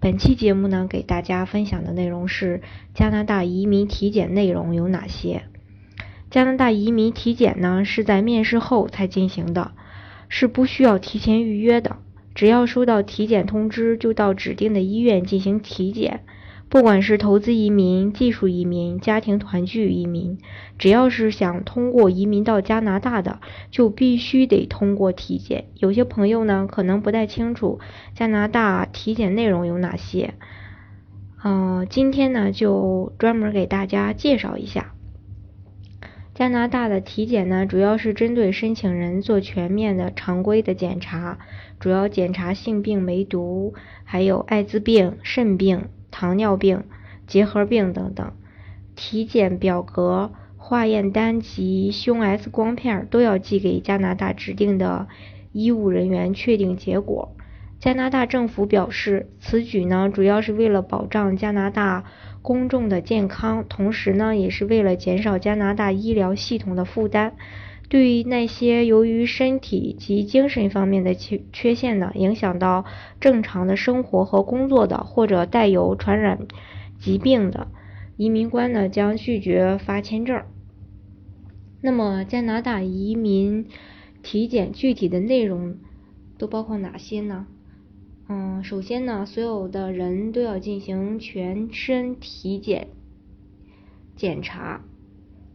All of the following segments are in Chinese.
本期节目呢，给大家分享的内容是加拿大移民体检内容有哪些？加拿大移民体检呢，是在面试后才进行的，是不需要提前预约的，只要收到体检通知，就到指定的医院进行体检。不管是投资移民、技术移民、家庭团聚移民，只要是想通过移民到加拿大的，就必须得通过体检。有些朋友呢，可能不太清楚加拿大体检内容有哪些，嗯，今天呢就专门给大家介绍一下。加拿大的体检呢，主要是针对申请人做全面的常规的检查，主要检查性病、梅毒，还有艾滋病、肾病。糖尿病、结核病等等，体检表格、化验单及胸 X 光片都要寄给加拿大指定的医务人员确定结果。加拿大政府表示，此举呢主要是为了保障加拿大公众的健康，同时呢也是为了减少加拿大医疗系统的负担。对于那些由于身体及精神方面的缺缺陷呢，影响到正常的生活和工作的，或者带有传染疾病的移民官呢，将拒绝发签证。那么，加拿大移民体检具体的内容都包括哪些呢？嗯，首先呢，所有的人都要进行全身体检检查。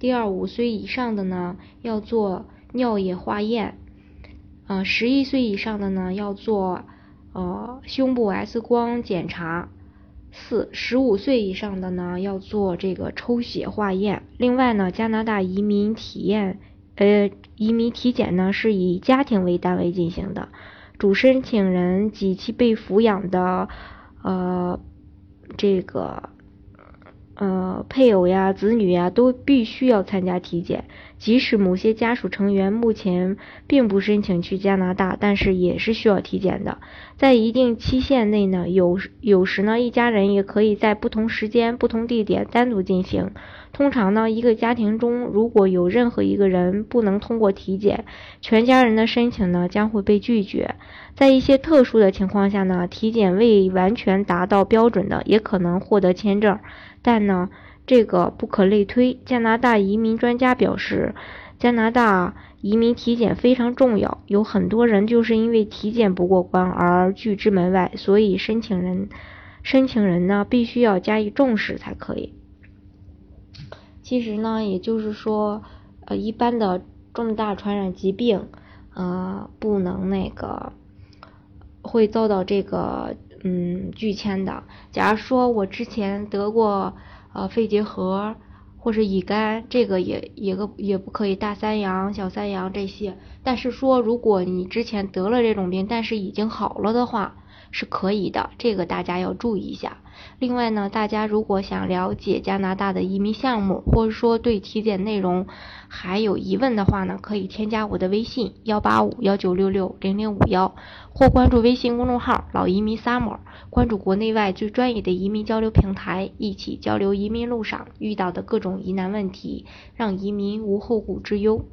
第二，五岁以上的呢要做尿液化验，呃，十一岁以上的呢要做呃胸部 X 光检查。四，十五岁以上的呢要做这个抽血化验。另外呢，加拿大移民体验呃移民体检呢是以家庭为单位进行的，主申请人及其被抚养的呃这个。呃，配偶呀、子女呀，都必须要参加体检。即使某些家属成员目前并不申请去加拿大，但是也是需要体检的。在一定期限内呢，有有时呢，一家人也可以在不同时间、不同地点单独进行。通常呢，一个家庭中如果有任何一个人不能通过体检，全家人的申请呢将会被拒绝。在一些特殊的情况下呢，体检未完全达到标准的，也可能获得签证。但呢，这个不可类推。加拿大移民专家表示，加拿大移民体检非常重要，有很多人就是因为体检不过关而拒之门外，所以申请人申请人呢必须要加以重视才可以。其实呢，也就是说，呃，一般的重大传染疾病，呃，不能那个会遭到这个嗯拒签的。假如说我之前得过呃肺结核或者乙肝，这个也也个也不可以大三阳、小三阳这些。但是说如果你之前得了这种病，但是已经好了的话。是可以的，这个大家要注意一下。另外呢，大家如果想了解加拿大的移民项目，或者说对体检内容还有疑问的话呢，可以添加我的微信幺八五幺九六六零零五幺，或关注微信公众号老移民 summer，关注国内外最专业的移民交流平台，一起交流移民路上遇到的各种疑难问题，让移民无后顾之忧。